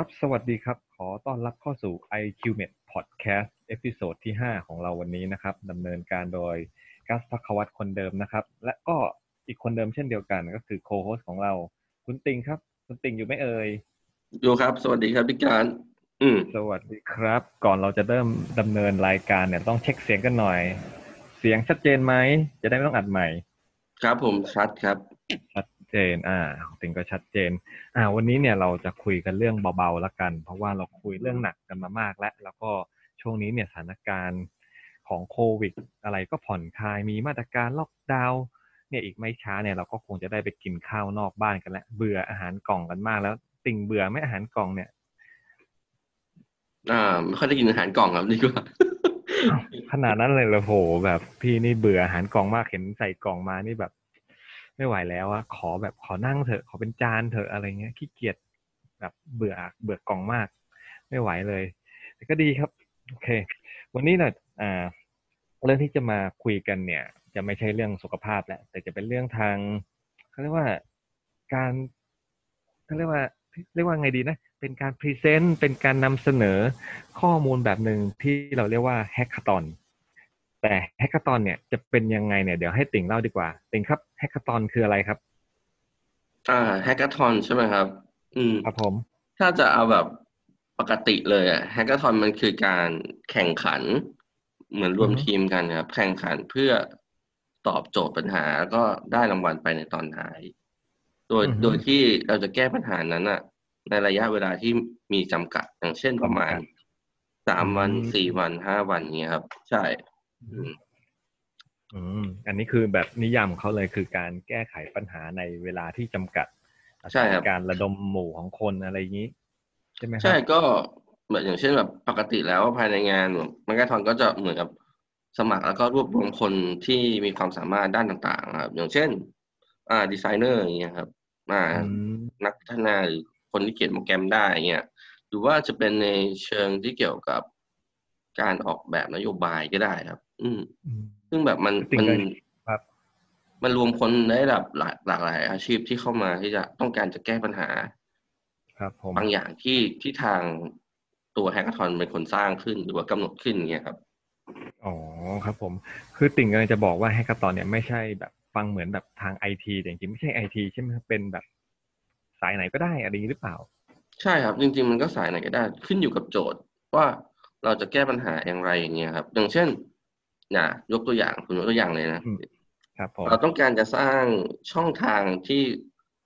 ครับ สวัสดีครับ ขอต้อนรับเข้าสู่ IQMet Podcast episode ที่ 5 ของเราวันนี้นะครับดำเนินการโดยกัสพักวัตคนเดิมนะครับ และก็อีกคนเดิมเช่นเดียวกันก็คือ co-host ของเรา คุณติงครับ คุณติงอยู่ไหมเอ่ย อยู่ครับ สวัสดีครับพี่การอืมสวัสดีครับ ก่อนเราจะเริ่มดำเนินรายการเนี่ยต้องเช็คเสียงกันหน่อย เสียงชัดเจนไหม จะได้ไม่ต้องอัดใหม่ ครับผมชัดครับ ชัด เจน อ่าติงก็ชัดเจน อ่า วันนี้เนี่ยเราจะคุยกันเรื่องเบาๆแล้วกัน เพราะว่าเราคุยเรื่องหนักกันมามากแล้ว แล้วก็ช่วงนี้เนี่ยสถานการณ์ของโควิด อะไรก็ผ่อนคลาย มีมาตรการล็อกดาวน์เนี่ยอีกไม่ช้าเนี่ยเราก็คงจะได้ไปกินข้าวนอกบ้านกันแล้ว เบื่ออาหารกล่องกันมากแล้ว ติ่งเบื่อไหม่อาหารกล่องเนี่ย อ่าไม่ค่อยได้กินอาหารกล่องครับดีกว่าขนาดนั้นเลยเหรอโหแบบพี่นี่เบื่ออาหารกล่องมากเห็นใส่กล่องมานี่แบบ ไม่ไหวแล้วอะขอแบบขอนั่งเถอะขอเป็นจานเถอะอะไรเงี้ยขี้เกียจแบบเบื่อเบื่อกล่องมาก ไม่ไหวเลย แต่ก็ดีครับโอเค วันนี้เนี่ยอ่าเรื่องที่จะมาคุยกันเนี่ย จะไม่ใช่เรื่องสุขภาพแหละแต่จะเป็นเรื่องทางเขาเรียกว่าการเขาเรียกว่าเรียกว่าไงดีนะ เป็นการพรีเซนต์เป็นการนำเสนอข้อมูลแบบหนึ่งที่เราเรียกว่าแฮก a ตอน แต่แฮก a ตอนเนี่ยจะเป็นยังไงเนี่ยเดี๋ยวให้ติ่งเล่าดีกว่า ติ่งครับแฮก a ตอนคืออะไรครับ อ่า hackathon ใช่ไหมครับ อืมครับผม ถ้าจะเอาแบบปกติเลยอะ hackathon มันคือการแข่งขัน เหมือนรวมทีมกันครับ แข่งขันเพื่อตอบโจทย์ปัญหาแล้วก็ได้รางวัลไปในตอนท้าย โดยโดยที่เราจะแก้ปัญหานั้นอะในระยะเวลาที่มีจำกัดอย่างเช่นประมาณสามวันสี่วันห้าวันเงี้ยครับ ใช่ อืมอืมอันนี้คือแบบนิยามของเขาเลยคือการแก้ไขปัญหาในเวลาที่จำกัดใช่ครับการระดมหมู่ของคนอะไรอย่างนี้ใช่ไหมครัใช่ก็แบบอย่างเช่นแบบปกติแล้วภายในงานมันก็ทอนก็จะเหมือนกับสมัครแล้วก็รวบรวมคนที่มีความสามารถด้านต่างๆ ครับ อย่างเช่น อ่าดีไซเนอร์อย่างเงี้ยครับ อ่าอืมนักพัฒนาหรือคนที่เขียนโปรแกรมได้เงี้ยหรือว่าจะเป็นในเชิงที่เกี่ยวกับการออกแบบนโยบายก็ได้ครับ อืมอืม ซึ่งแบบมันจริงมันเลยครับมันรวมคนได้ระดับหลายหลากหลาย อาชีพที่เข้ามาที่จะต้องการจะแก้ปัญหา ครับผมบางอย่างที่ที่ทางตัว hackathon เป็นคนสร้างขึ้นหรือว่ากำหนดขึ้นอย่างเงี้ยครับอ๋อครับผม คือติ่งกำลังจะบอกว่าแฮก a ตอนเนี่ยไม่ใช่แบบฟังเหมือนแบบทางไอทีแต่จริงๆไม่ใช่ไอทีใช่ไหมครับเป็นแบบสายไหนก็ได้อะไรอย่างนี้หรือเปล่า ใช่ครับ จริง ๆ มันก็สายไหนก็ได้ ขึ้นอยู่กับโจทย์ว่าเราจะแก้ปัญหาอย่างไรอย่างเงี้ยครับ อย่างเช่น นะยกตัวอย่างผมยกตัวอย่างเลยนะอืมครับผมเราต้องการจะสร้างช่องทางที่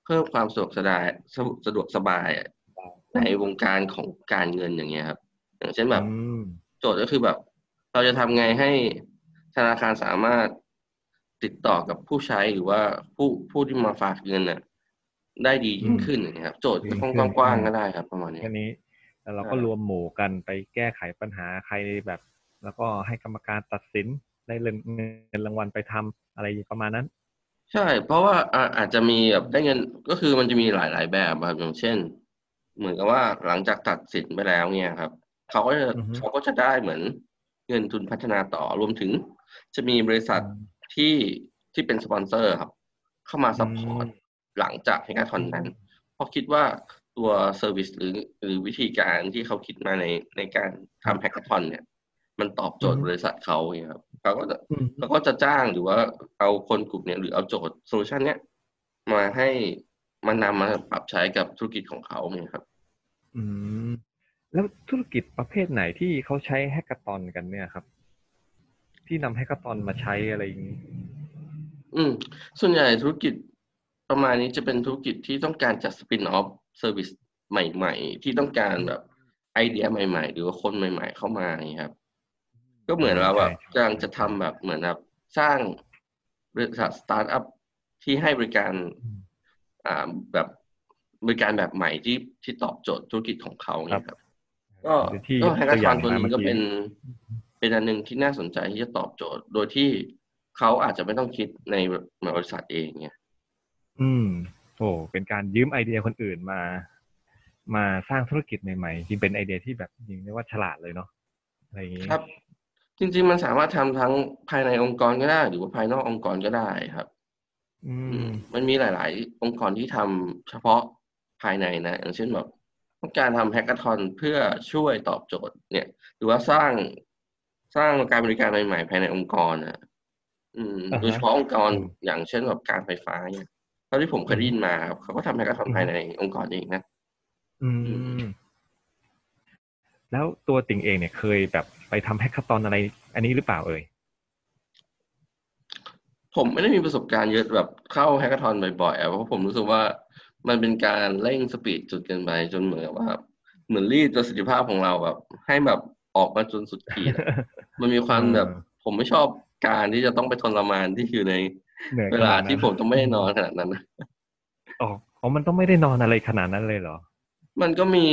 เพิ่มความสะดวกสบายสะสะดวกสบายในวงการของการเงินอย่างเงี้ยครับ อย่างเช่นแบบอืมโจทย์ก็คือแบบ เราจะทำไงให้ธนาคารสามารถติดต่อกับผู้ใช้หรือว่าผู้ผู้ที่มาฝากเงินน่ะ ได้ดียิ่งขึ้นอย่างเงี้ยครับ โจทย์ก็กว้างๆก็ได้ครับ ประมาณนี้แค่นี้แล้วเราก็ใช่รวมหมู่กันไปแก้ไขปัญหาใครแบบ แล้วก็ให้กรรมการตัดสินได้เงินรางวัลไปทำอะไรประมาณนั้น ใช่ เพราะว่าอ่าอาจจะมีแบบได้เงินก็คือมันจะมีหลาย ๆ แบบครับอย่างเช่น เหมือนกับว่าหลังจากตัดสินไปแล้วเนี่ยครับเขาก็จะอือฮึเขาก็จะได้เหมือนเงินทุนพัฒนาต่อรวมถึง จะมีบริษัทที่ที่เป็นสปอนเซอร์ครับ เข้ามา support หลังจาก hackathon นั้น เพราะคิดว่าตัว service หรือหรือวิธีการที่เขาคิดมาในในการทำ hackathon เนี่ย มันตอบโจทย์บริษัทเขาเนี่ยครับเขาก็จะอืมเขาก็จะจ้างหรือว่าเอาคนกลุ่มเนี้ยหรือเอาโจทย์ solution เนี้ยมาให้มานำมาปรับใช้กับธุรกิจของเขาเนี่ยครับ อืม แล้วธุรกิจประเภทไหนที่เขาใช้แฮก a ตอนกันเนี่ยครับ ที่นำแฮก a ตอนมาใช้อะไรอย่างนี้ อืม ส่วนใหญ่ธุรกิจประมาณนี้จะเป็นธุรกิจที่ต้องการจัด spin-off service ใหม่ ๆ ที่ต้องการแบบไอเดียใหม่ ๆ หรือว่าคนใหม่ ๆ เข้ามาอย่างเงี้ยครับ ก็เหมือนเราแบบใช่ใช่กำลังจะทำแบบเหมือนแบบสร้างบริษัทสตาร์ทอัพที่ให้บริการอ่าแบบบริการแบบใหม่ที่ที่ตอบโจทย์ธุรกิจของเขาเนี่ยครับ ก็หรือที่ก็ยกแฮกตัวเกอร์อทย่าองนตัวมานี้เมื่อก็กี้เป็น เป็นอันหนึ่งที่น่าสนใจที่จะตอบโจทย์ โดยที่เขาอาจจะไม่ต้องคิดในบริษัทเองเนี่ย อืมโอ้เป็นการยืมไอเดียคนอื่นมา มาสร้างธุรกิจใหม่ๆจริงเป็นไอเดียที่แบบจริงเรียกว่าฉลาดเลยเนาะอะไรอย่างนี้ครับ จริง ๆ มันสามารถทำทั้งภายในองค์กรก็ได้ หรือว่าภายนอกองค์กรก็ได้ครับ อือืมมมันมีหลาย ๆ องค์กรที่ทำเฉพาะภายในนะ อย่างเช่นแบบต้องการทำ hackathon เพื่อช่วยตอบโจทย์ เนี่ย หรือว่าสร้างสร้างการบริการใหม่ ๆ ภายในองค์กรนะอืมอ่าฮะโดยเฉพาะองค์กรอืมอย่างเช่นแบบการไฟฟ้าเนี่ยเท่าที่ผมเคยได้ยินมาครับเขาก็ทำ hackathon ภายในองค์กรเองนะ อืม แล้วตัวติ่งเองเนี่ยเคยแบบ ไปทำ hackathon อะไร อันนี้หรือเปล่าเอ่ยผมไม่ได้มีประสบการณ์เยอะแบบเข้า hackathon บ่อยๆอะเพราะผมรู้สึกว่ามันเป็นการเร่ง speed จุดเกินไปจนเหมือนกับว่าเหมือนรีดประสิทธิภาพของเราแบบ ให้แบบออกมาจนสุดขีดอะมันมีความแบบเออผมไม่ชอบการที่จะต้องไปทรมานที่อยู่ในเหนื่อยเวลาขนาดนั้นที่ผมต้องไม่ได้นอนขนาดนั้นนะอ๋ออ๋อมันต้องไม่ได้นอนอะไรขนาดนั้นเลยเหรอ มันก็มี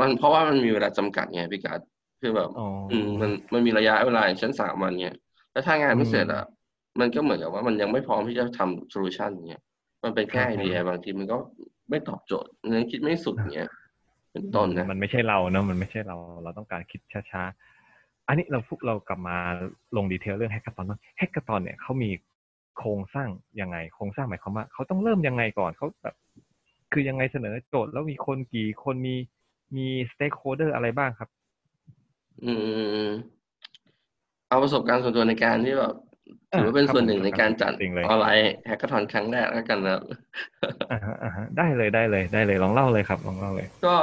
มันเพราะว่ามันมีเวลาจำกัดไงพี่กัด คือแบบอ๋ออืมมันมันมีระยะเวลาอย่างเช่นสามวันเนี่ยแล้วถ้างานไม่เสร็จอะมันก็เหมือนกับว่ามันยังไม่พร้อมที่จะทำโซลูชันเนี่ยมันเป็นแค่ไอเดียบางทีมันก็ไม่ตอบโจทย์ยังคิดไม่สุดเนี่ยเป็นต้นนะมันไม่ใช่เราเนอะมันไม่ใช่เรา เราต้องการคิดช้าๆอันนี้เราพูดเรากลับมาลง detail เรื่อง hackathon บ้าง hackathon เนี่ยเขามีโครงสร้างยังไง โครงสร้างหมายความว่าเขาต้องเริ่มยังไงก่อนเขาแบบคือยังไงเสนอโจทย์แล้วมีคนกี่คนมีมี stakeholder อะไรบ้างครับ อืม เอาประสบการณ์ส่วนตัวในการที่แบบอ่าถือว่าเป็นครับส่วนหนึ่งผมในการจัดจริงเลยออนไลน์ hackathon ครั้งแรกแล้วกันนะครับอ่าฮะอ่าฮะได้เลยได้เลยได้เลยลองเล่าเลยครับลองเล่าเลย ก็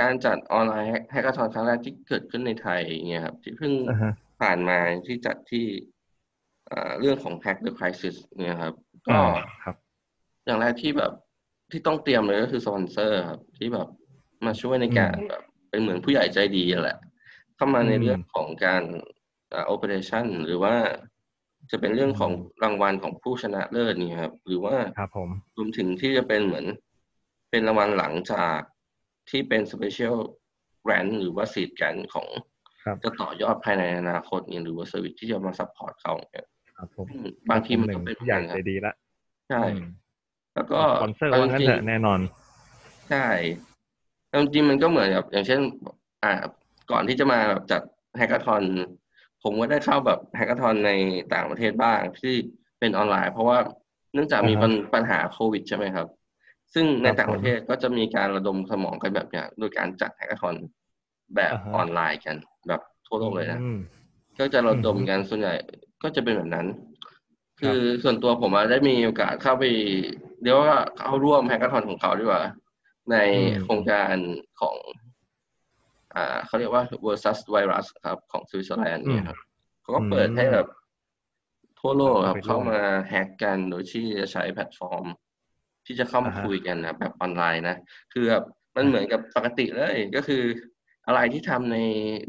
การจัดออนไลน์ hackathon ครั้งแรกที่เกิดขึ้นในไทยเนี่ยครับ ที่เพิ่งอ่าฮะผ่านมาที่จัดที่อ่าเรื่องของ Hack the Crisis เนี่ยครับ ก็อ่าครับ อย่างแรกที่แบบที่ต้องเตรียมเลยก็คือสปอนเซอร์ครับ ที่แบบมาช่วยในการอืมแบบเป็นเหมือนผู้ใหญ่ใจดีอะแหละ เข้ามาในอืมเรื่องของการอ่า operation หรือว่าจะเป็นเรื่องของรางวัลของผู้ชนะเลิศเนี่ยครับหรือว่าครับผมรวมถึงที่จะเป็นเหมือนเป็นรางวัลหลังจากที่เป็น Special Grant หรือว่า Seed Grant ของครับจะต่อยอดภายในอนาคตเนี่ยหรือว่า service ที่จะมา support เขาเนี่ยครับผมอืมบางทีมันหก็งเป็นผู้ใหญ่เหมือนใจกันดีละใช่อืมแล้วก็สปอนเซอร์ว่างั้นเถอะแน่นอน ใช่แล้วจริงๆมันก็เหมือนกับอย่างเช่น อ่า ก่อนที่จะมาแบบจัด hackathon ผมก็ได้เข้าแบบ hackathon ในต่างประเทศบ้างที่เป็นออนไลน์ เพราะว่าเนื่องจากมีอ่าฮะปัญปัญหาโควิดใช่ไหมครับ ซึ่งในครับต่างผมประเทศก็จะมีการระดมสมองกันแบบเนี้ยโดยการจัด hackathon แบบอ่าฮะออนไลน์กัน แบบทั่วโลกเลยนะอืมก็จะระดมอือฮึกันส่วนใหญ่ก็จะเป็นแบบนั้นครับคือส่วนตัวผมอะได้มีโอกาสเข้าไปเรียกว่าเข้าร่วม hackathon ของเขาดีกว่า ในอืมโครงการของ อ่าเขาเรียกว่า versus virus ครับของสวิตเซอร์แลนด์เนี่ยครับเขาก็เปิดให้แบบทั่วโลกครับไปร่วมเข้ามา hack กันโดยที่จะใช้แพลตฟอร์ม ที่จะเข้ามาอ่าฮะคุยกันนะแบบออนไลน์นะ คือแบบมันเหมือนกับปกติเลยก็คืออะไรที่ทำใน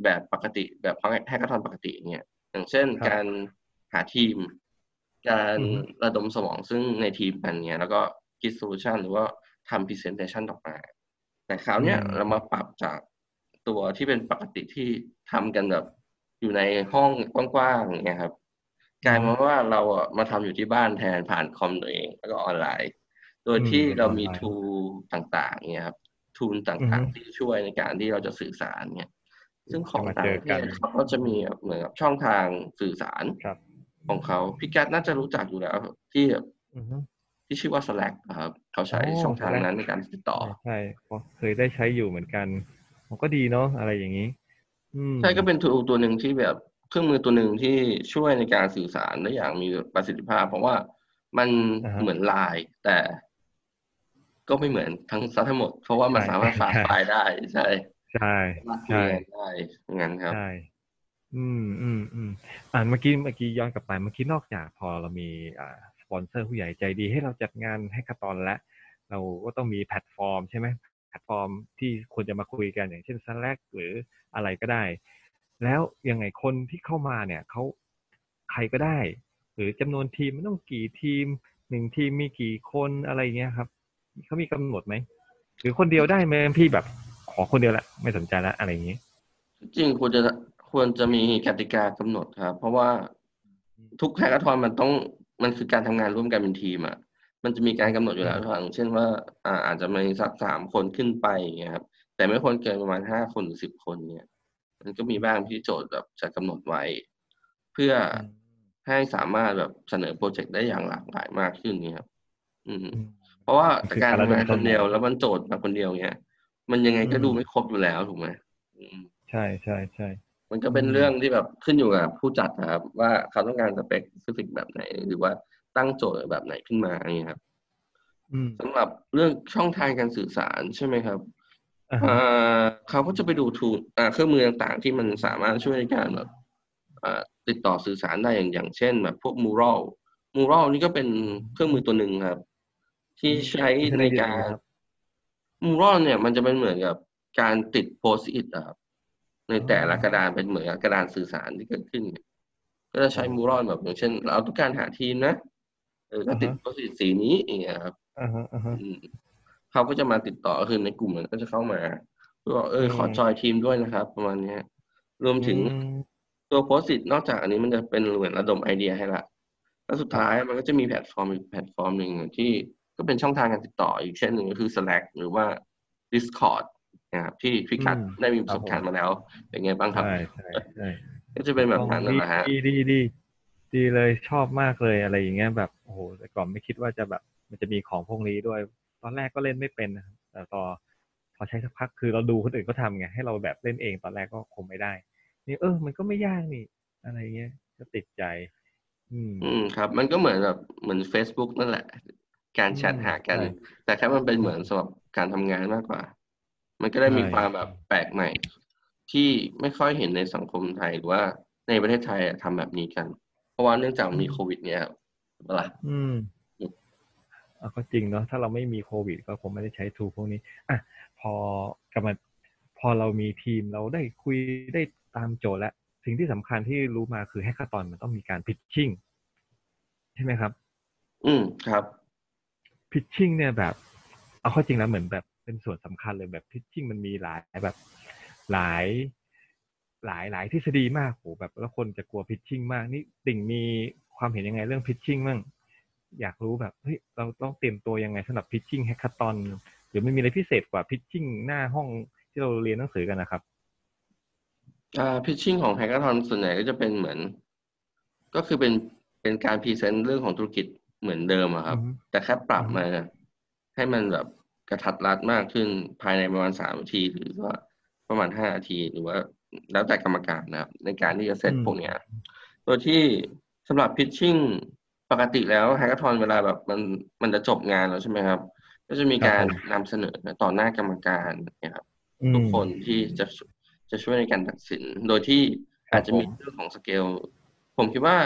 แบบปกติแบบ hackathon ปกติเนี่ยอย่างเช่นครับการหาทีม การอือฮึระดมสมองซึ่งในทีมกันเนี่ย แล้วก็คิด solution หรือว่าทำ presentation ออกมา แต่คราวเนี้ยอืมเรามาปรับจาก ตัวที่เป็นปกติที่ทำกันแบบ อยู่ในห้องกว้างๆอย่างเงี้ยครับกลายมาว่าเราอะมาทำอยู่ที่บ้านแทนผ่านคอมตัวเอง แล้วก็ออนไลน์ โดยที่อืมเรามีออนไลน์ทูต่างๆเนี่ยครับทูลอือต่างฮึๆที่ช่วยในการที่เราจะสื่อสารเนี่ย ซึ่งของจะมาต่างเจอประเทกันศเขาก็จะมีแบบเหมือนกับช่องทางสื่อสารครับของเขาพี่แก๊สน่าจะรู้จักอยู่แล้วที่แบบอือฮึที่ชื่อว่า Slack นะครับ เขาใช้อ๋อช่องทาง Slack นั้นในการติดต่อใช่เพราะเคยได้ใช้อยู่เหมือนกันมัน ก็ดีเนาะอะไรอย่างนี้อืมใช่ก็เป็น tool ตัวหนึ่งที่แบบเครื่องมือตัวหนึ่งที่ช่วยในการสื่อสารได้อย่างมีประสิทธิภาพ เพราะว่ามันอ่าฮะเหมือนไลน์แต่ ก็ไม่เหมือนทั้งซะทั้งหมด เพราะว่ามันใช่สามารถฝากใช่ไฟล์ได้ใช่ใช่สามารถคุยใช่กันได้อย่างนั้นครับใช่อืมอืมอืมอ่าเมื่อกี้เมื่อกี้ย้อนกลับไปเมื่อกี้นอกจากพอเรามีอ่าสปอนเซอร์ผู้ใหญ่ใจดีให้เราจัดงานให้กระตอนและ เราก็ต้องมีแพลตฟอร์มใช่ไหมแพ ลตฟอร์มที่ควรจะมาคุยกันอย่างเช่น Slack หรืออะไรก็ได้ แล้วยังไงคนที่เข้ามาเนี่ยเขาใครก็ได้ หรือจำนวนทีมมันต้องกี่ทีมหนึ่งทีมมีกี่คนอะไรเงี้ยครับเขามีกำหนดไหมหรือคนเดียวได้ไหมพี่แบบขอคนเดียวละไม่สนใจละอะไรอย่างนี้ จริงควรจะควรจะมีกติกากำหนดครับ เพราะว่าทุก hackathon มันต้องมันคือการทำงานร่วมกันเป็นทีมอะ มันจะมีการกำหนดอยู่แล้วทางเช่นว่าอ่าอาจจะมีสักสามคนขึ้นไปอย่างเงี้ยครับ แต่ไม่ควรเกินประมาณห้าคนหรือสิบคนเนี่ย มันก็มีบ้างที่โจทย์แบบจะกำหนดไว้ เพื่อให้สามารถแบบเสนอโปรเจกต์ได้อย่างหลากหลายมากขึ้นเนี่ยครับ อืม เพราะว่าคือการการระทำดมงานคนเดียวสมองแล้วมันโจทย์มาคนเดียวเนี่ยมันยังไงก็อืมดูไม่ครบอยู่แล้วถูกไหมอืมใช่ใช่ใช่มันก็เป็นอืมเรื่องที่แบบขึ้นอยู่กับผู้จัดนะครับ ว่าเขาต้องการสเปคสเปคแบบไหนหรือว่า ตั้งโจทย์แบบไหนขึ้นมาอย่างเงี้ยครับอืมสำหรับเรื่องช่องทางการสื่อสารใช่ไหมครับอ่าอ่ฮะาเขาก็จะไปดูทูอ่าเครื่องมือต่างๆที่มันสามารถช่วยในการแบบอ่าติดต่อสื่อสารได้อย่างอย่างเช่น แบบพวกมูรัลมูรัลนี่ก็เป็นเครื่องมือตัวหนึ่งครับ ที่ใช้ในการครับMural เนี่ย มันจะเป็นเหมือนกับการติด Post-it ครับในแต่ละกระดานเป็นเหมือนกับกระดานสื่อสารที่เกิดขึ้นเนี่ยก็จะใช้ Mural แบบอย่างเช่น เราต้องการหาทีมนะเออ ก็ติด Post-it สีนี้อย่างเงี้ยครับอ่าฮะอ่าฮะอืมเขาก็จะมาติดต่อคือในกลุ่มมันก็จะเข้ามาเพื่อบอกเอออืมขอจอยทีมด้วยนะครับ ประมาณเนี้ย รวมถึงอืมตัว Post-it นอกจากอันนี้มันจะเป็นเหมือนระดมไอเดียให้ละแล้วสุดท้ายมันก็จะมีแพลตฟอร์มอีกแพลตฟอร์มหนึ่งที่ก็เป็นช่องทางการติดต่ออีกเช่นหนึ่งก็คือ Slack หรือว่า Discord นะครับที่พี่กัดอืมได้มีประสบการณ์มาแล้ว เป็นไงบ้างครับใช่ใช่ใช่ก็จะเป็นแบบนั้นนั่นแหละฮะดีดีดีดีเลยชอบมากเลยอะไรอย่างเงี้ยแบบ โอ้โหแต่ก่อนไม่คิดว่าจะแบบ มันจะมีของพวกนี้ด้วย ตอนแรกก็เล่นไม่เป็นนะครับแต่ต่อพอใช้สักพักคือเราดูคนอื่นก็ทำไงให้เราแบบเล่นเองตอนแรกก็คงไม่ได้ นี่เออ มันก็ไม่ยากนี่ อะไรเงี้ยก็ติดใจ อืมอืมครับ มันก็เหมือนแบบเหมือน Facebook นั่นแหละ การแชทอืมหากันใช่แต่แค่มันเป็นเหมือนสำหรับการทำงานมากกว่า มันก็ได้มีใช่ความแบบแปลกใหม่ ที่ไม่ค่อยเห็นในสังคมไทยหรือว่าในประเทศไทยอะทำแบบนี้กัน เพราะว่าเนื่องจากมีโควิด เนี่ย ครับใช่ปะล่ะอืมเอาก็จริงเนาะถ้าเราไม่มีโควิด ก็คงไม่ได้ใช้ทูพวกนี้อะพอกลับมาพอเรามีทีมเราได้คุยได้ตามโจทย์แล้วสิ่งที่สำคัญที่รู้มาคือ hackathon มันต้องมีการ pitching ใช่ไหมครับ อืมครับ pitching เนี่ยแบบ เอาเข้าจริงแล้วเหมือนแบบเป็นส่วนสำคัญเลยแบบ pitching มันมีหลายแบบหลายหลายหลายทฤษฎีมากโหแบบแล้วคนจะกลัว pitching มากนี่ติ่งมี ความเห็นยังไงเรื่อง pitching บ้างอยากรู้แบบเฮ้ยเราต้องเตรียมตัวยังไงสำหรับ pitching hackathonหรือมันมีอะไรพิเศษกว่า pitching หน้าห้องที่เราเรียนหนังสือกันนะครับอ่า pitching ของ hackathon ส่วนใหญ่ก็จะเป็นเหมือน ก็คือเป็นเป็นการ present เรื่องของธุรกิจเหมือนเดิมอะครับอือฮึแต่แค่ปรับอือฮึมาให้มันแบบกระทัดรัดมากขึ้นภายในประมาณสามนาที หรือว่าประมาณห้านาทีหรือว่าแล้วแต่กรรมการนะครับ ในการที่จะเซตพวกเนี้ย โดยที่ สำหรับ pitchingปกติแล้ว hackathon เวลาแบบมันมันจะจบงานแล้วใช่ไหมครับ ก็จะมีการครับผมนำเสนอต่อหน้ากรรมการเนี่ยครับอืมทุกคนที่จะจะช่วยในการตัดสิน โดยที่ครับอาจจะมีผมเรื่องของสเกลผมคิดว่า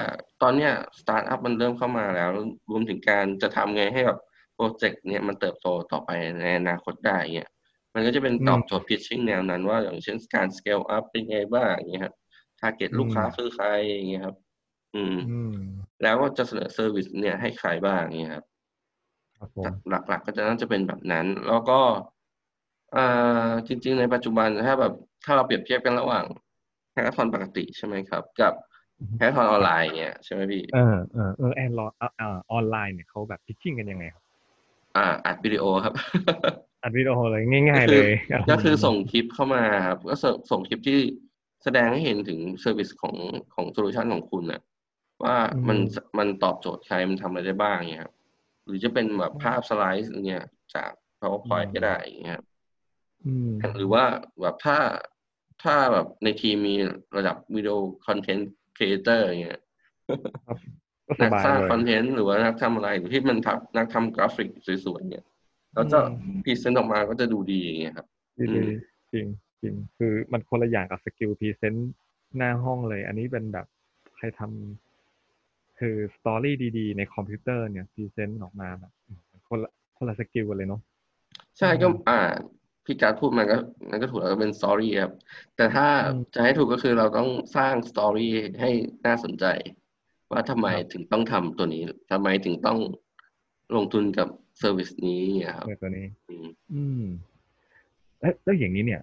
ตอนเนี้ยสตาร์ทอัพมันเริ่มเข้ามาแล้ว รวมถึงการจะทำไงให้แบบโปรเจกต์เนี่ยมันเติบโตต่อไปในอนาคตได้เงี้ยมันก็จะเป็นตอบโจทย์ pitching แนวนั้นว่าอย่างเช่นการ scale up เป็นไงบ้างอย่างเงี้ยครับ target ลูกค้าคือใครอย่างเงี้ยครับ อืมอืม แล้วก็จะเสนอ service เนี่ยให้ใครบ้างอย่างเงี้ยครับครับผมหลักๆก็จะน่าจะเป็นแบบนั้น แล้วก็อ่าจริง ๆ ในปัจจุบันถ้าแบบ ถ้าเราเปรียบเทียบกันระหว่าง hackathon ปกติใช่ไหมครับ กับ hackathon ออนไลน์เนี่ยใช่ไหมพี่เออเออเออแอนรออ่าอ่าออนไลน์เนี่ยเขาแบบ pitching กันยังไงครับ อ่าอัดวิดีโอครับอัดวิดีโอเลยง่าย ๆ เลย ก็คือส่งคลิปเข้ามาครับก็ส่งส่งคลิปที่แสดงให้เห็นถึง service ของของ solution ของคุณน่ะ ว่าอืมมันมันตอบโจทย์ใครมันทำอะไรได้บ้างเนี่ยครับหรือจะเป็นแบบภาพสไลด์เนี่ยจาก PowerPoint ก็ได้อย่างเงี้ยครับอืม หรือว่าแบบถ้าถ้าแบบในทีมมีระดับวิดีโอ content creator อย่างเงี้ยก็สนักบายสร้างเลยคอนเทนต์หรือว่านักทำอะไรหรือที่มันทำนักทำกราฟิกสวยๆเนี่ยแล้วจะอืม present ออกมาก็จะดูดีอย่างเงี้ยครับ ดีอืดีมจริงจริงคือมันคนละอย่างกับ skill present หน้าห้องเลย อันนี้เป็นแบบใครทำ คือ story ดีๆ ในคอมพิวเตอร์เนี่ย present ออกมาแบบอืมคนละคนละ skill กันเลยเนาะใช่ก็อืมอ่าพี่การดพูดมันก็มันก็ถูกแล้วก็เป็น story ครับ แต่ถ้าอืมจะให้ถูกก็คือเราต้องสร้าง story ให้น่าสนใจ ว่าทำไมครับถึงต้องทำตัวนี้ทำไมถึงต้องลงทุนกับเซอร์วิสนี้ครับเออตัวนี้อืมอืมแล้วแล้วอย่างนี้เนี่ย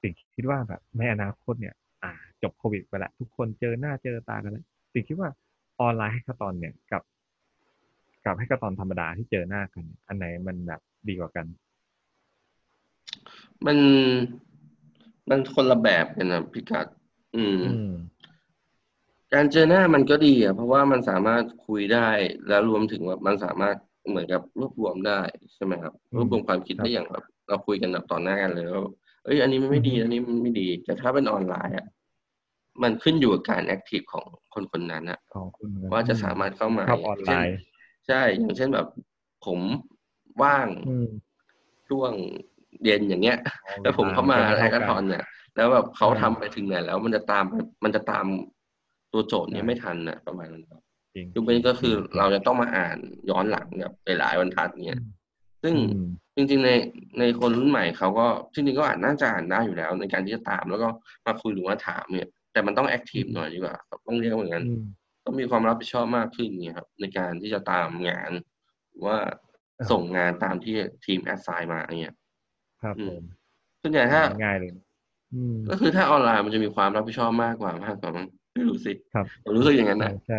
สิ่งคิดว่าแบบในอนาคตเนี่ย อ่า จบโควิดไปละทุกคนเจอหน้าเจอตากันแล้วสิ่งคิดว่า ออนไลน์ให้กระตอนเนี่ยกับ กับให้กระตอนธรรมดาที่เจอหน้ากัน อันไหนมันแบบดีกว่ากัน มันมันคนละแบบกันนะพี่กัดอืมอืม การเจอหน้ามันก็ดีอะ เพราะว่ามันสามารถคุยได้ แล้วรวมถึงว่ามันสามารถเหมือนกับรวบรวมได้ใช่ไหมครับอืมรวบรวมความคิดครับได้อย่างแบบเราคุยกันแบบต่อหน้ากันเลยว่าเอ้ย อันนี้มันไม่ดี อันนี้มันไม่ดี แต่ถ้าเป็นออนไลน์อะ มันขึ้นอยู่กับการแอคทีฟของคนคนนั้นอะของคุณว่าจะสามารถเข้ามาชอบออนไลน์ใช่อย่างเช่นแบบผมว่างอืมช่วงเย็นอย่างเงี้ยแล้วผมเข้ามา hackathon เนี่ย แล้วแบบเขาทำไปถึงไหนแล้วมันจะตามมันจะตามตัวโจทย์นี้ไม่ทันนะประมาณนั้นครับจริงยกเว้นก็คือเราจะต้องมาอ่านย้อนหลังแบบหลายๆบรรทัดเนี่ยซึ่งอืมจริง ๆ ในในคนรุ่นใหม่เขาก็จริงๆก็อ่านน่าจะอ่านได้อยู่แล้ว ในการที่จะตามแล้วก็มาคุยหรือว่าถามเนี่ย แต่มันต้อง active หน่อยดีกว่าครับต้องเรียกว่าอย่างนั้นอืมต้องมีความรับผิดชอบมากขึ้นเนี่ยครับ ในการที่จะตามงานหรือว่าครับส่งงานตามที่ทีมแอดไซน์มาเนี่ยครับอืผมมส่วนใหญ่ถ้าง่ายเลยอืมก็คือถ้าออนไลน์มันจะมีความรับผิดชอบมากกว่ามากกว่ามั้งไม่รู้สิครับผมรู้สึกอย่างนั้นใช่นะใช่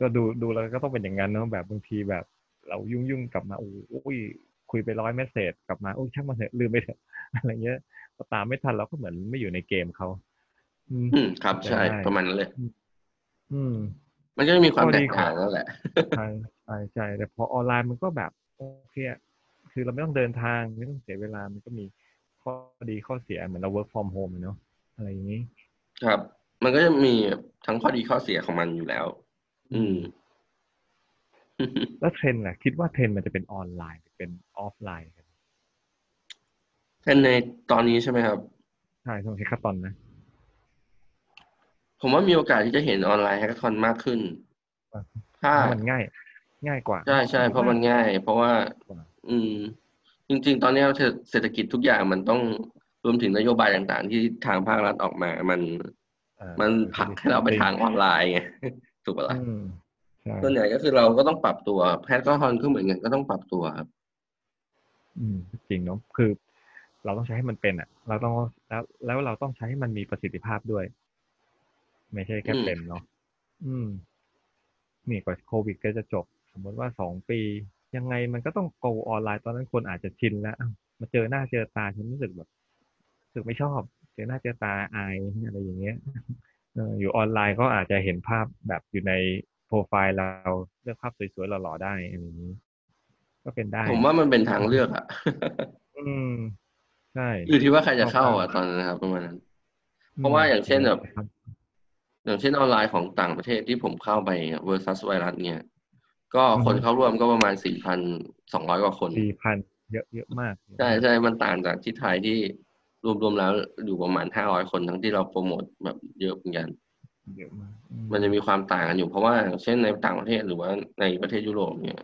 ก็ดูดูแล้วก็ต้องเป็นอย่างนั้นเนอะแบบบางทีแบบ เรายุ่งยุ่งๆกลับมาโอ้ยคุยไปร้อย message กลับมาโอ้ยช่างมันเถอะลืมไปเถอะอะไรเงี้ยพอตามไม่ทันเราก็เหมือนไม่อยู่ในเกมเขา อืมอืมครับใช่ได้ประมาณนั้นเลย อืม มันก็จะมีความข้อแตดีกของต่างนั่นแหละใช่ใช่ใช่แต่พอออนไลน์มันก็แบบโอเคอะคือเราไม่ต้องเดินทางไม่ต้องเสียเวลามันก็มีข้อดีข้อเสียเหมือนเรา work from home อะเนาะอะไรอย่างนี้ ครับ มันก็จะมีทั้งข้อดีข้อเสียของมันอยู่แล้ว อืม แล้วเทรนด์ล่ะ คิดว่าเทรนด์มันจะเป็นออนไลน์หรือเป็นออฟไลน์กันแค่ในตอนนี้ใช่ไหมครับ ใช่ช่วง hackathon นะ ผมว่ามีโอกาสที่จะเห็นออนไลน์ hackathon มากขึ้นอ่าถ้าเพราะมันง่าย ง่ายกว่า ใช่ใช่เพราะมันง่าย เพราะว่า อืม จริง ๆ ตอนนี้เศรษฐกิจทุกอย่างมันต้องรวมถึงนโยบายต่าง ๆ ที่ทางภาครัฐออกมา มันเอ่อมันผลักให้เราไปทางออนไลน์ไงถูกปะล่ะอืมใช่ส่วนใหญ่ก็คือเราก็ต้องปรับตัว hackathon ก็เหมือนกันก็ต้องปรับตัวครับ อืม จริงเนาะคือ เราต้องใช้ให้มันเป็นอะ เราต้องแล้วแล้วเราต้องใช้ให้มันมีประสิทธิภาพด้วย ไม่ใช่แค่อืมเป็นเนาะอืม นี่กว่าโควิดก็จะจบ สมมติว่าสองปี ยังไงมันก็ต้องโกออนไลน์ตอนนั้นคนอาจจะชินแล้วอ้าวมาเจอหน้าเจอตาฉันรู้สึกแบบรู้สึกไม่ชอบ เจอหน้าเจอตาอายอะไรอย่างเงี้ยเอออยู่ออนไลน์ก็อาจจะเห็นภาพแบบอยู่ในโปรไฟล์เราเลือกภาพสวยๆหล่อๆได้อะไรอย่างนี้ ก็เป็นได้ ผมว่ามันเป็นทางเลือกอะอืมใช่อยู่ที่ว่าใครจะเข้าอะตอนนั้นนะครับประมาณนั้น เพราะว่าอย่างเช่นแบบ อย่างเช่นออนไลน์ของต่างประเทศที่ผมเข้าไป versus ไวรัสเนี่ย ก็คนเข้าร่วมก็ประมาณสี่พันสองร้อยกว่าคนสี่พันเยอะเยอะมาก ใช่ใช่มันต่างจากที่ไทยที่รวมๆแล้วอยู่ประมาณห้าร้อยคนทั้งที่เราโปรโมทแบบเยอะเหมือนกันเยอะมาก มันจะมีความต่างกันอยู่เพราะว่าอย่างเช่นในต่างประเทศหรือว่าในประเทศยุโรปเนี่ย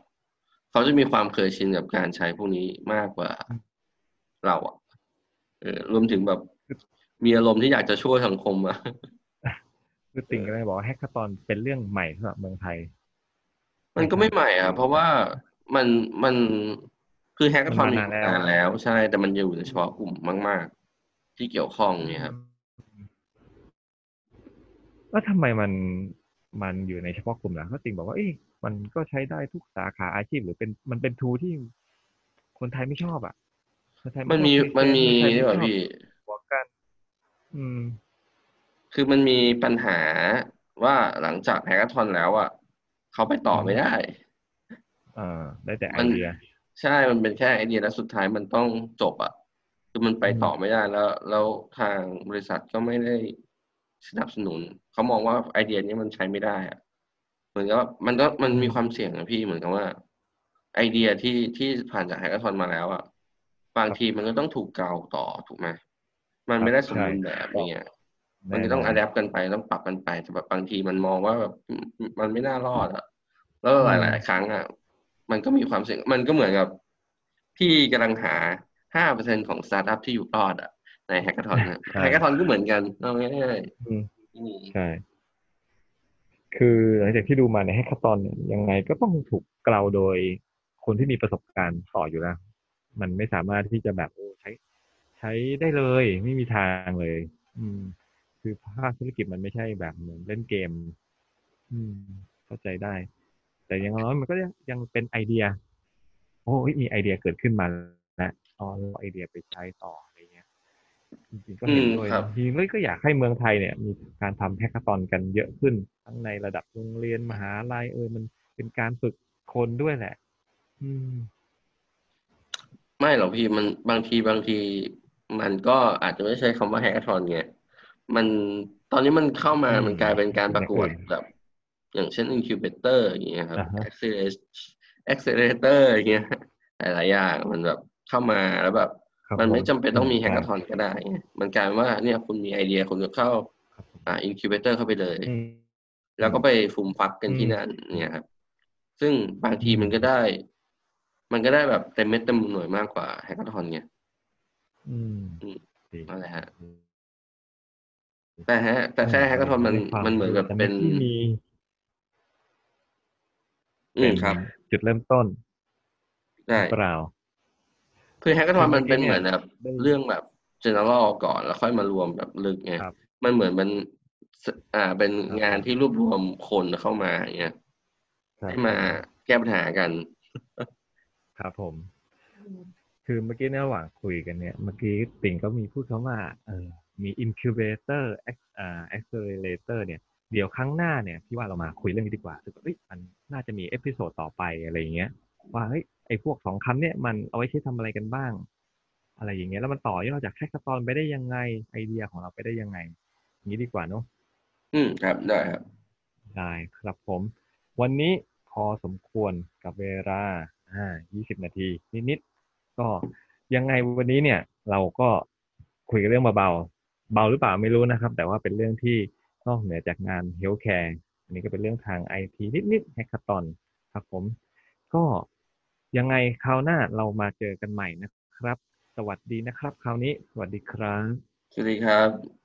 เขาจะมีความเคยชินกับการใช้พวกนี้มากกว่าเราอะเออรวมถึงแบบมีอารมณ์ที่อยากจะช่วยสังคมอะ คือติ่งก็เลยบอกว่า hackathon เป็นเรื่องใหม่สำหรับเมืองไทย มันก็ไม่ใหม่อะ เพราะว่ามันมันคือแฮกเกอร์ทอนมันมีมานานแล้วนานแล้ว ใช่ แต่มันอยู่ในเฉพาะกลุ่มมาก ๆ ที่เกี่ยวข้องเนี่ยครับแล้วทำไมมันมันอยู่ในเฉพาะกลุ่มล่ะเขาติ่งบอกว่าเอ้ยมันก็ใช้ได้ทุกสาขาอาชีพหรือเป็นมันเป็นทูที่คนไทยไม่ชอบอะคนไทยไชอบมันมีพรีเซมันมีคไทยนี่ไชแบอบบพี่หัวกัน อืม คือมันมีปัญหาว่าหลังจากแฮกเกอร์ทอนแล้วอะเขาไปต่อไม่ได้เอ่าได้แต่ไอมันเดียใช่มันเป็นแค่ไอเดียแล้วสุดท้ายมันต้องจบอะคือมันไปต่อไม่ได้แล้ว แล้วทางบริษัทก็ไม่ได้สนับสนุน เขามองว่าไอเดียนี้มันใช้ไม่ได้อะเหมือนกับว่ามันก็มันมีความเสี่ยงนะพี่เหมือนกับว่า ไอเดียที่ที่ผ่านจาก hackathon มาแล้วอะบางทีมันก็ต้องถูกเกลาต่อถูกไหมมันไม่ได้สมบูรณ์แบบอย่างเงี้ย มันจะต้อง adapt กันไปต้องปรับกันไปแต่แบบบางทีมันมองว่าแบบมันไม่น่ารอดอะแล้วหลาย ๆ ครั้งอะมันก็มีความเสี่ยงมันก็เหมือนกับ พี่กำลังหาห้าเปอร์เซ็นของสตาร์ทอัพที่อยู่รอดอะใน hackathon นะใช่ hackathon ก็เหมือนกันเอาง่ายอืมๆอืมใช่คือหลังจากที่ดูมาใน hackathon เนี่ยยังไงก็ต้องถูกเกลาโดยคนที่มีประสบการณ์ต่ออยู่แล้ว มันไม่สามารถที่จะแบบโอ้ใช้ ใช้ได้เลย ไม่มีทางเลย อืม คือภาคธุรกิจมันไม่ใช่แบบเหมือนเล่นเกม อืม เข้าใจได้ แต่อยังน้อยมันก็ยังยังเป็นไอเดีย โอ้ยมีไอเดียเกิดขึ้นมาแล้วเอาไอเดียไปใช้ต่ออะไรเงี้ยจริงๆก็เห็นด้วยอืมครับนะจริงๆเลยก็อยากให้เมืองไทยเนี่ย มีการทำแฮกเกอร์ตอนกันเยอะขึ้น ทั้งในระดับโรงเรียนมหาลัยเออมันเป็นการฝึกคนด้วยแหละ อืม ไม่หรอกพี่มันบางทีบางที มันก็อาจจะไม่ใช่คำว่าแฮก a ทอนไง มันตอนนี้มันเข้ามาอืมมันกลายเป็นการประกวดอย่างอื่นแบบ อย่างเช่น incubator อย่างเงี้ยครับอ่าฮะ accelerator accelerator อย่างเงี้ยหลายๆอย่างมันแบบเข้ามาแล้วแบบครับมันไม่ผจำเป็นต้องมีใช่แฮก a ทอนก็ได้ไงมันกลายเป็นว่าเนี่ยคุณมีไอเดียคุณก็เข้าครับผมอ่า incubator เข้าไปเลยอืมแล้วก็ไปฟูมฟักกันอืมที่นั่น เนี่ยครับ ซึ่งบางทีอืมมันก็ได้ มันก็ได้แบบเต็มเม็ดเต็มหน่วยมากกว่าแฮก a ทอนไงอืมอืมดีนั่นแหละฮะ แต่ฮะ แต่แค่แฮก a ทอนมันใความันเหมือนกับแต่เป็นที่มีอืเป็มนครับ จุดเริ่มต้นได้เปล่าคือแฮก a ทอนคือมันเป็นเมื่อกี้เหมือนแบบได้เรื่องแบบ general ก่อนแล้วค่อยมารวมแบบลึกไงครับมันเหมือนมันสอ่าเป็นครับงานที่รวบรวมคนเข้ามาอย่างเงี้ยครับให้มาแก้ปัญหากัน ครับผม คือเมื่อกี้ในระหว่างคุยกันเนี่ย เมื่อกี้ติ่งก็มีพูดคำว่า เออ มี incubator ac- อ่า accelerator เนี่ยเดี๋ยวครั้งหน้าเนี่ยพี่ว่าเรามาคุยเรื่องนี้ดีกว่าคือเอ้ยมันน่าจะมี episode ต่อไปอะไรอย่างเงี้ยว่าเฮ้ยไอ้พวกสองคำเนี่ยมันเอาไว้ใช้ทำอะไรกันบ้าง อะไรอย่างเงี้ยแล้วมันต่อยอดจาก hackathon ไปได้ยังไงไอเดียของเราไปได้ยังไงอย่างนี้ดีกว่าเนาะอืมครับได้ครับได้ครับผม วันนี้พอสมควรกับเวลาอ่า20 นาทีนิดๆก็ยังไงวันนี้เนี่ย เราก็คุยกันเรื่องเบาๆ เบาหรือเปล่าไม่รู้นะครับ แต่ว่าเป็นเรื่องที่นอกเหนือจากงาน healthcare อันนี้ก็เป็นเรื่องทางไอทีนิดๆ hackathon ครับผม ก็ยังไงคราวหน้าเรามาเจอกันใหม่นะครับ สวัสดีนะครับ คราวนี้ สวัสดีครับ สวัสดีครับ